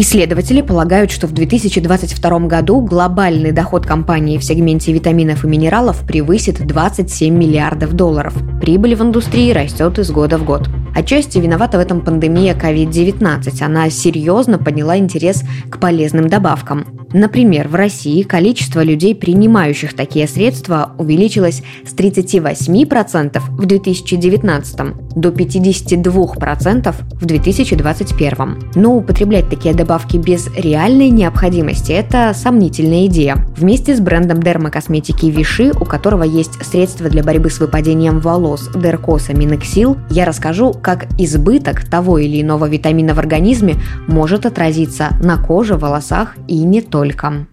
Исследователи полагают, что в 2022 году глобальный доход компании в сегменте витаминов и минералов превысит 27 миллиардов долларов. Прибыль в индустрии растет из года в год. Отчасти виновата в этом пандемия COVID-19. Она серьезно подняла интерес к полезным добавкам. Например, в России количество людей, принимающих такие средства, увеличилось с 38% в 2019 до 52% в 2021. Но употреблять такие добавки без реальной необходимости – это сомнительная идея. Вместе с брендом дермокосметики Виши, у которого есть средства для борьбы с выпадением волос Деркоса Минексил, я расскажу, как избыток того или иного витамина в организме может отразиться на коже, волосах и не только.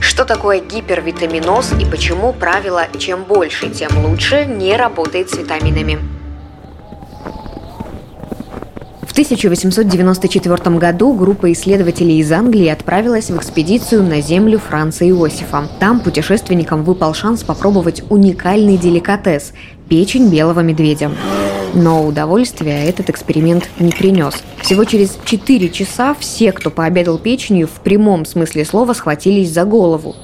Что такое гипервитаминоз и почему правило «чем больше, тем лучше» не работает с витаминами? В 1894 году группа исследователей из Англии отправилась в экспедицию на землю Франца Иосифа. Там путешественникам выпал шанс попробовать уникальный деликатес – печень белого медведя. Но удовольствия этот эксперимент не принес. Всего через 4 часа все, кто пообедал печенью, в прямом смысле слова схватились за голову.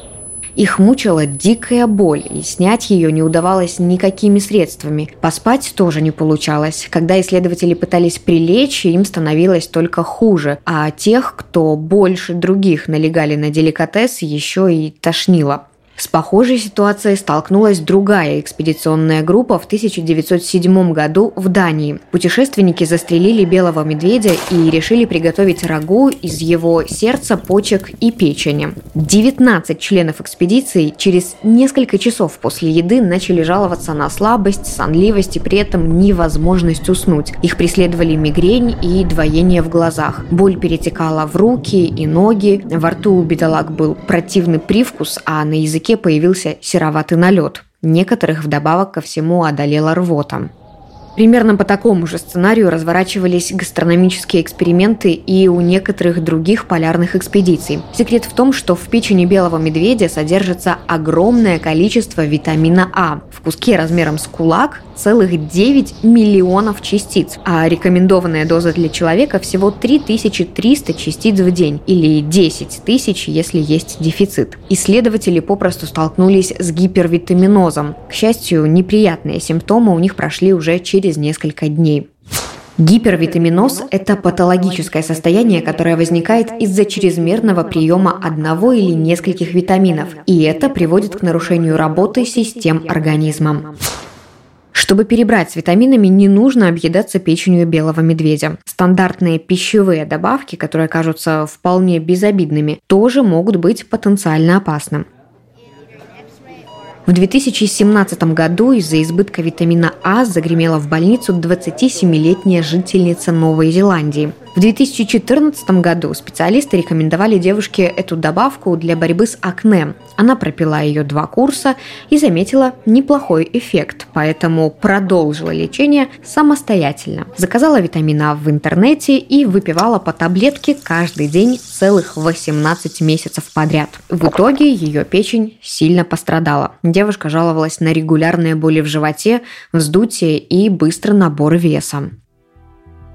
Их мучила дикая боль, и снять ее не удавалось никакими средствами. Поспать тоже не получалось. Когда исследователи пытались прилечь, им становилось только хуже. А тех, кто больше других налегали на деликатес, еще и тошнило. С похожей ситуацией столкнулась другая экспедиционная группа в 1907 году в Дании. Путешественники застрелили белого медведя и решили приготовить рагу из его сердца, почек и печени. 19 членов экспедиции через несколько часов после еды начали жаловаться на слабость, сонливость и при этом невозможность уснуть. Их преследовали мигрень и двоение в глазах. Боль перетекала в руки и ноги, во рту у бедолаг был противный привкус, а на языке языке появился сероватый налет. Некоторых вдобавок ко всему одолела рвота. Примерно по такому же сценарию разворачивались гастрономические эксперименты и у некоторых других полярных экспедиций. Секрет в том, что в печени белого медведя содержится огромное количество витамина А. В куске размером с кулак целых 9 миллионов частиц, а рекомендованная доза для человека всего 3300 частиц в день или 10 тысяч, если есть дефицит. Исследователи попросту столкнулись с гипервитаминозом. К счастью, неприятные симптомы у них прошли уже через несколько дней. Гипервитаминоз – это патологическое состояние, которое возникает из-за чрезмерного приема одного или нескольких витаминов, и это приводит к нарушению работы систем организма. Чтобы перебрать с витаминами, не нужно объедаться печенью белого медведя. Стандартные пищевые добавки, которые кажутся вполне безобидными, тоже могут быть потенциально опасны. В 2017 году из-за избытка витамина А загремела в больницу 27-летняя жительница Новой Зеландии. В 2014 году специалисты рекомендовали девушке эту добавку для борьбы с акне. Она пропила ее два курса и заметила неплохой эффект, поэтому продолжила лечение самостоятельно. Заказала витамин А в интернете и выпивала по таблетке каждый день целых 18 месяцев подряд. В итоге ее печень сильно пострадала. Девушка жаловалась на регулярные боли в животе, вздутие и быстрый набор веса.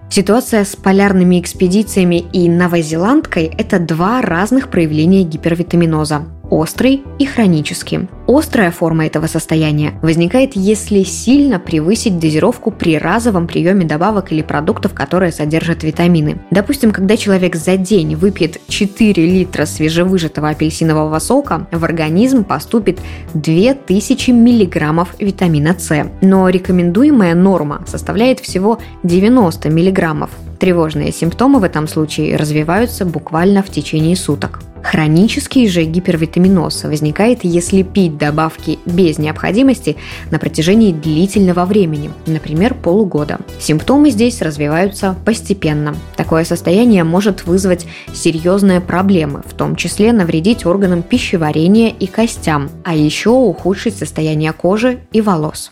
Ситуация с полярными экспедициями и новозеландкой – это два разных проявления гипервитаминоза острый и хронический. Острая форма этого состояния возникает, если сильно превысить дозировку при разовом приеме добавок или продуктов, которые содержат витамины. Допустим, когда человек за день выпьет 4 литра свежевыжатого апельсинового сока, в организм поступит 2000 миллиграммов витамина С. Но рекомендуемая норма составляет всего 90 миллиграммов. Тревожные симптомы в этом случае развиваются буквально в течение суток. Хронический же гипервитаминоз возникает, если пить добавки без необходимости на протяжении длительного времени, например, полугода. Симптомы здесь развиваются постепенно. Такое состояние может вызвать серьезные проблемы, в том числе навредить органам пищеварения и костям, а еще ухудшить состояние кожи и волос.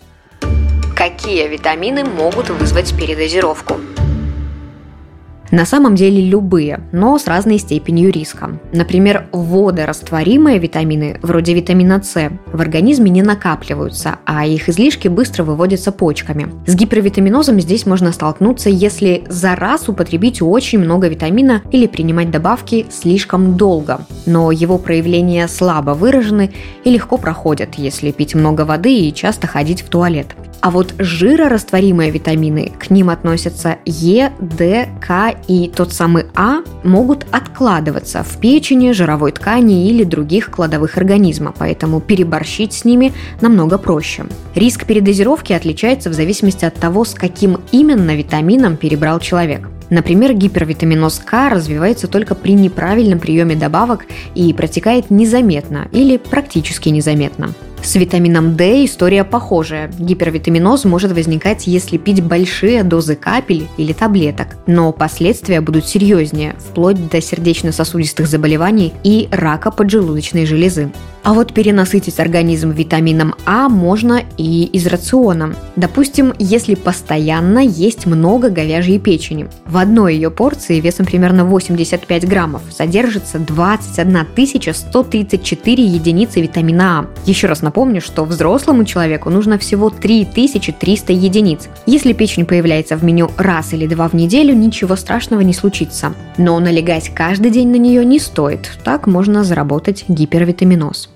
Какие витамины могут вызвать передозировку? На самом деле любые, но с разной степенью риска. Например, водорастворимые витамины, вроде витамина С, в организме не накапливаются, а их излишки быстро выводятся почками. С гипервитаминозом здесь можно столкнуться, если за раз употребить очень много витамина или принимать добавки слишком долго. Но его проявления слабо выражены и легко проходят, если пить много воды и часто ходить в туалет. А вот жирорастворимые витамины, к ним относятся Е, Д, К и тот самый А, могут откладываться в печени, жировой ткани или других кладовых организма, поэтому переборщить с ними намного проще. Риск передозировки отличается в зависимости от того, с каким именно витамином перебрал человек. Например, гипервитаминоз К развивается только при неправильном приеме добавок и протекает незаметно или практически незаметно. С витамином D история похожая. Гипервитаминоз может возникать, если пить большие дозы капель или таблеток, но последствия будут серьезнее, вплоть до сердечно-сосудистых заболеваний и рака поджелудочной железы. А вот перенасытить организм витамином А можно и из рациона. Допустим, если постоянно есть много говяжьей печени. В одной ее порции весом примерно 85 граммов содержится 21 134 единицы витамина А. Еще раз напомню, что взрослому человеку нужно всего 3300 единиц. Если печень появляется в меню раз или два в неделю, ничего страшного не случится. Но налегать каждый день на нее не стоит, так можно заработать гипервитаминоз.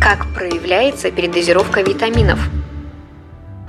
Как проявляется передозировка витаминов?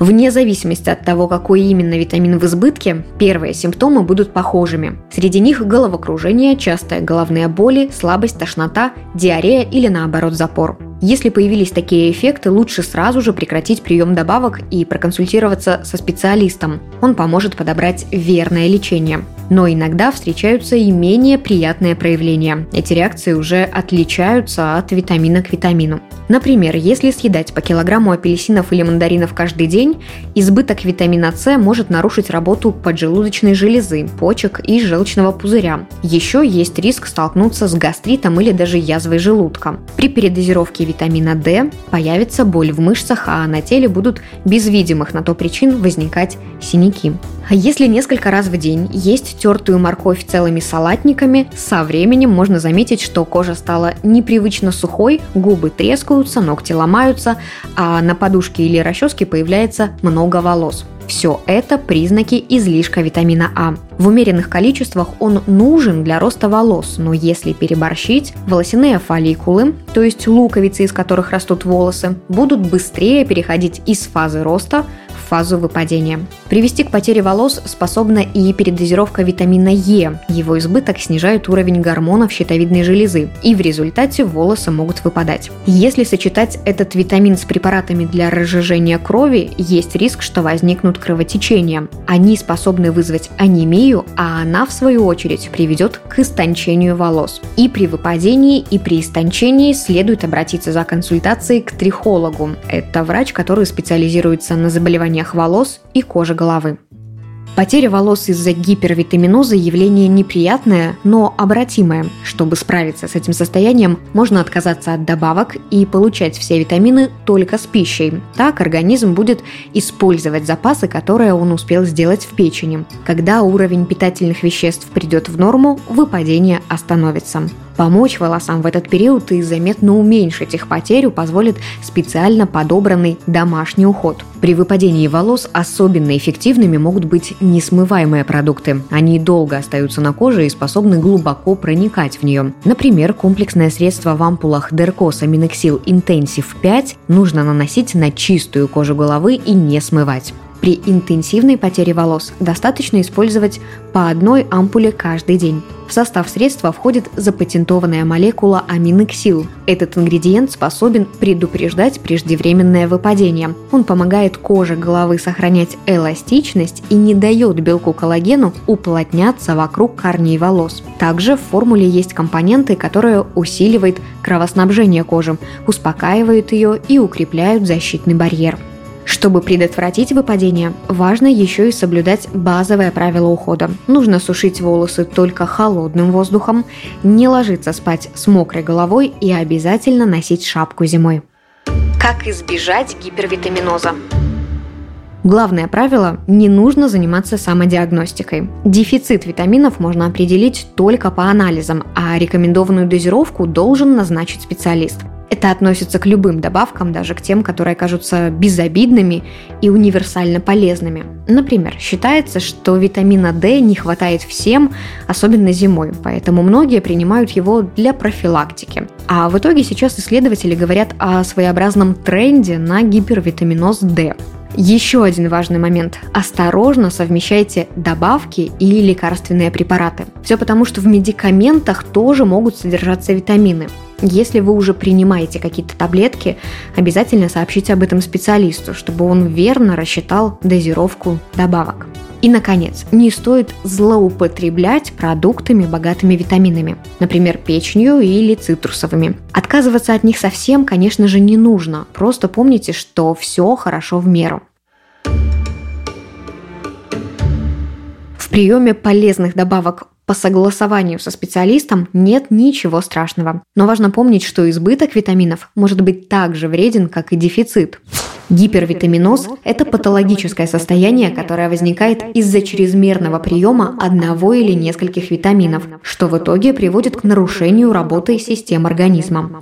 Вне зависимости от того, какой именно витамин в избытке, первые симптомы будут похожими. Среди них головокружение, частые головные боли, слабость, тошнота, диарея или наоборот запор. Если появились такие эффекты, лучше сразу же прекратить прием добавок и проконсультироваться со специалистом. Он поможет подобрать верное лечение. Но иногда встречаются и менее приятные проявления. Эти реакции уже отличаются от витамина к витамину. Например, если съедать по килограмму апельсинов или мандаринов каждый день, избыток витамина С может нарушить работу поджелудочной железы, почек и желчного пузыря. Еще есть риск столкнуться с гастритом или даже язвой желудка. При передозировке витамина D появится боль в мышцах, а на теле будут без видимых на то причин возникать синяки. А если несколько раз в день есть тертую морковь целыми салатниками, со временем можно заметить, что кожа стала непривычно сухой, губы трескаются, ногти ломаются, а на подушке или расческе появляется много волос. Все это признаки излишка витамина А. В умеренных количествах он нужен для роста волос, но если переборщить, волосяные фолликулы, то есть луковицы, из которых растут волосы, будут быстрее переходить из фазы роста фазу выпадения. Привести к потере волос способна и передозировка витамина Е. Его избыток снижает уровень гормонов щитовидной железы, и в результате волосы могут выпадать. Если сочетать этот витамин с препаратами для разжижения крови, есть риск, что возникнут кровотечения. Они способны вызвать анемию, а она, в свою очередь, приведет к истончению волос. И при выпадении, и при истончении следует обратиться за консультацией к трихологу. Это врач, который специализируется на заболеваниях выпадениях волос и кожи головы. Потеря волос из-за гипервитаминоза – явление неприятное, но обратимое. Чтобы справиться с этим состоянием, можно отказаться от добавок и получать все витамины только с пищей. Так организм будет использовать запасы, которые он успел сделать в печени. Когда уровень питательных веществ придет в норму, выпадение остановится. Помочь волосам в этот период и заметно уменьшить их потерю позволит специально подобранный домашний уход. При выпадении волос особенно эффективными могут быть несмываемые продукты. Они долго остаются на коже и способны глубоко проникать в нее. Например, комплексное средство в ампулах Деркос Аминексил Intensive 5 нужно наносить на чистую кожу головы и не смывать. При интенсивной потере волос достаточно использовать по одной ампуле каждый день. В состав средства входит запатентованная молекула аминоксил. Этот ингредиент способен предупреждать преждевременное выпадение. Он помогает коже головы сохранять эластичность и не дает белку коллагену уплотняться вокруг корней волос. Также в формуле есть компоненты, которые усиливают кровоснабжение кожи, успокаивают ее и укрепляют защитный барьер. Чтобы предотвратить выпадение, важно еще и соблюдать базовое правило ухода. Нужно сушить волосы только холодным воздухом, не ложиться спать с мокрой головой и обязательно носить шапку зимой. Как избежать гипервитаминоза? Главное правило – не нужно заниматься самодиагностикой. Дефицит витаминов можно определить только по анализам, а рекомендованную дозировку должен назначить специалист. Это относится к любым добавкам, даже к тем, которые кажутся безобидными и универсально полезными. Например, считается, что витамина D не хватает всем, особенно зимой, поэтому многие принимают его для профилактики. А в итоге сейчас исследователи говорят о своеобразном тренде на гипервитаминоз D. Еще один важный момент. Осторожно совмещайте добавки и лекарственные препараты. Все потому, что в медикаментах тоже могут содержаться витамины. Если вы уже принимаете какие-то таблетки, обязательно сообщите об этом специалисту, чтобы он верно рассчитал дозировку добавок. И, наконец, не стоит злоупотреблять продуктами, богатыми витаминами, например, печенью или цитрусовыми. Отказываться от них совсем, конечно же, не нужно. Просто помните, что все хорошо в меру. В приеме полезных добавок по согласованию со специалистом нет ничего страшного. Но важно помнить, что избыток витаминов может быть так же вреден, как и дефицит. Гипервитаминоз – это патологическое состояние, которое возникает из-за чрезмерного приема одного или нескольких витаминов, что в итоге приводит к нарушению работы систем организма.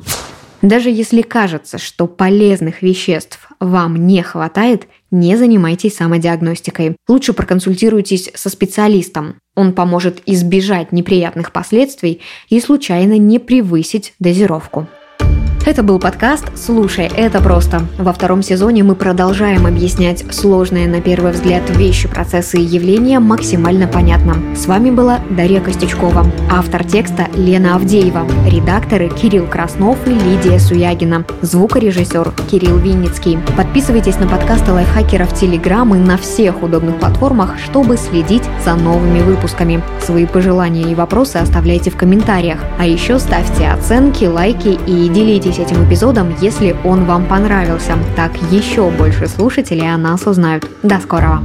Даже если кажется, что полезных веществ вам не хватает, не занимайтесь самодиагностикой. Лучше проконсультируйтесь со специалистом. Он поможет избежать неприятных последствий и случайно не превысить дозировку. Это был подкаст «Слушай, это просто». Во втором сезоне мы продолжаем объяснять сложные на первый взгляд вещи, процессы и явления максимально понятно. С вами была Дарья Костючкова, автор текста Лена Авдеева, редакторы Кирилл Краснов и Лидия Суягина, звукорежиссер Кирилл Винницкий. Подписывайтесь на подкасты лайфхакера в Телеграм и на всех удобных платформах, чтобы следить за новыми выпусками. Свои пожелания и вопросы оставляйте в комментариях. А еще ставьте оценки, лайки и делитесь Делитесь этим эпизодом, если он вам понравился. Так еще больше слушателей о нас узнают. До скорого!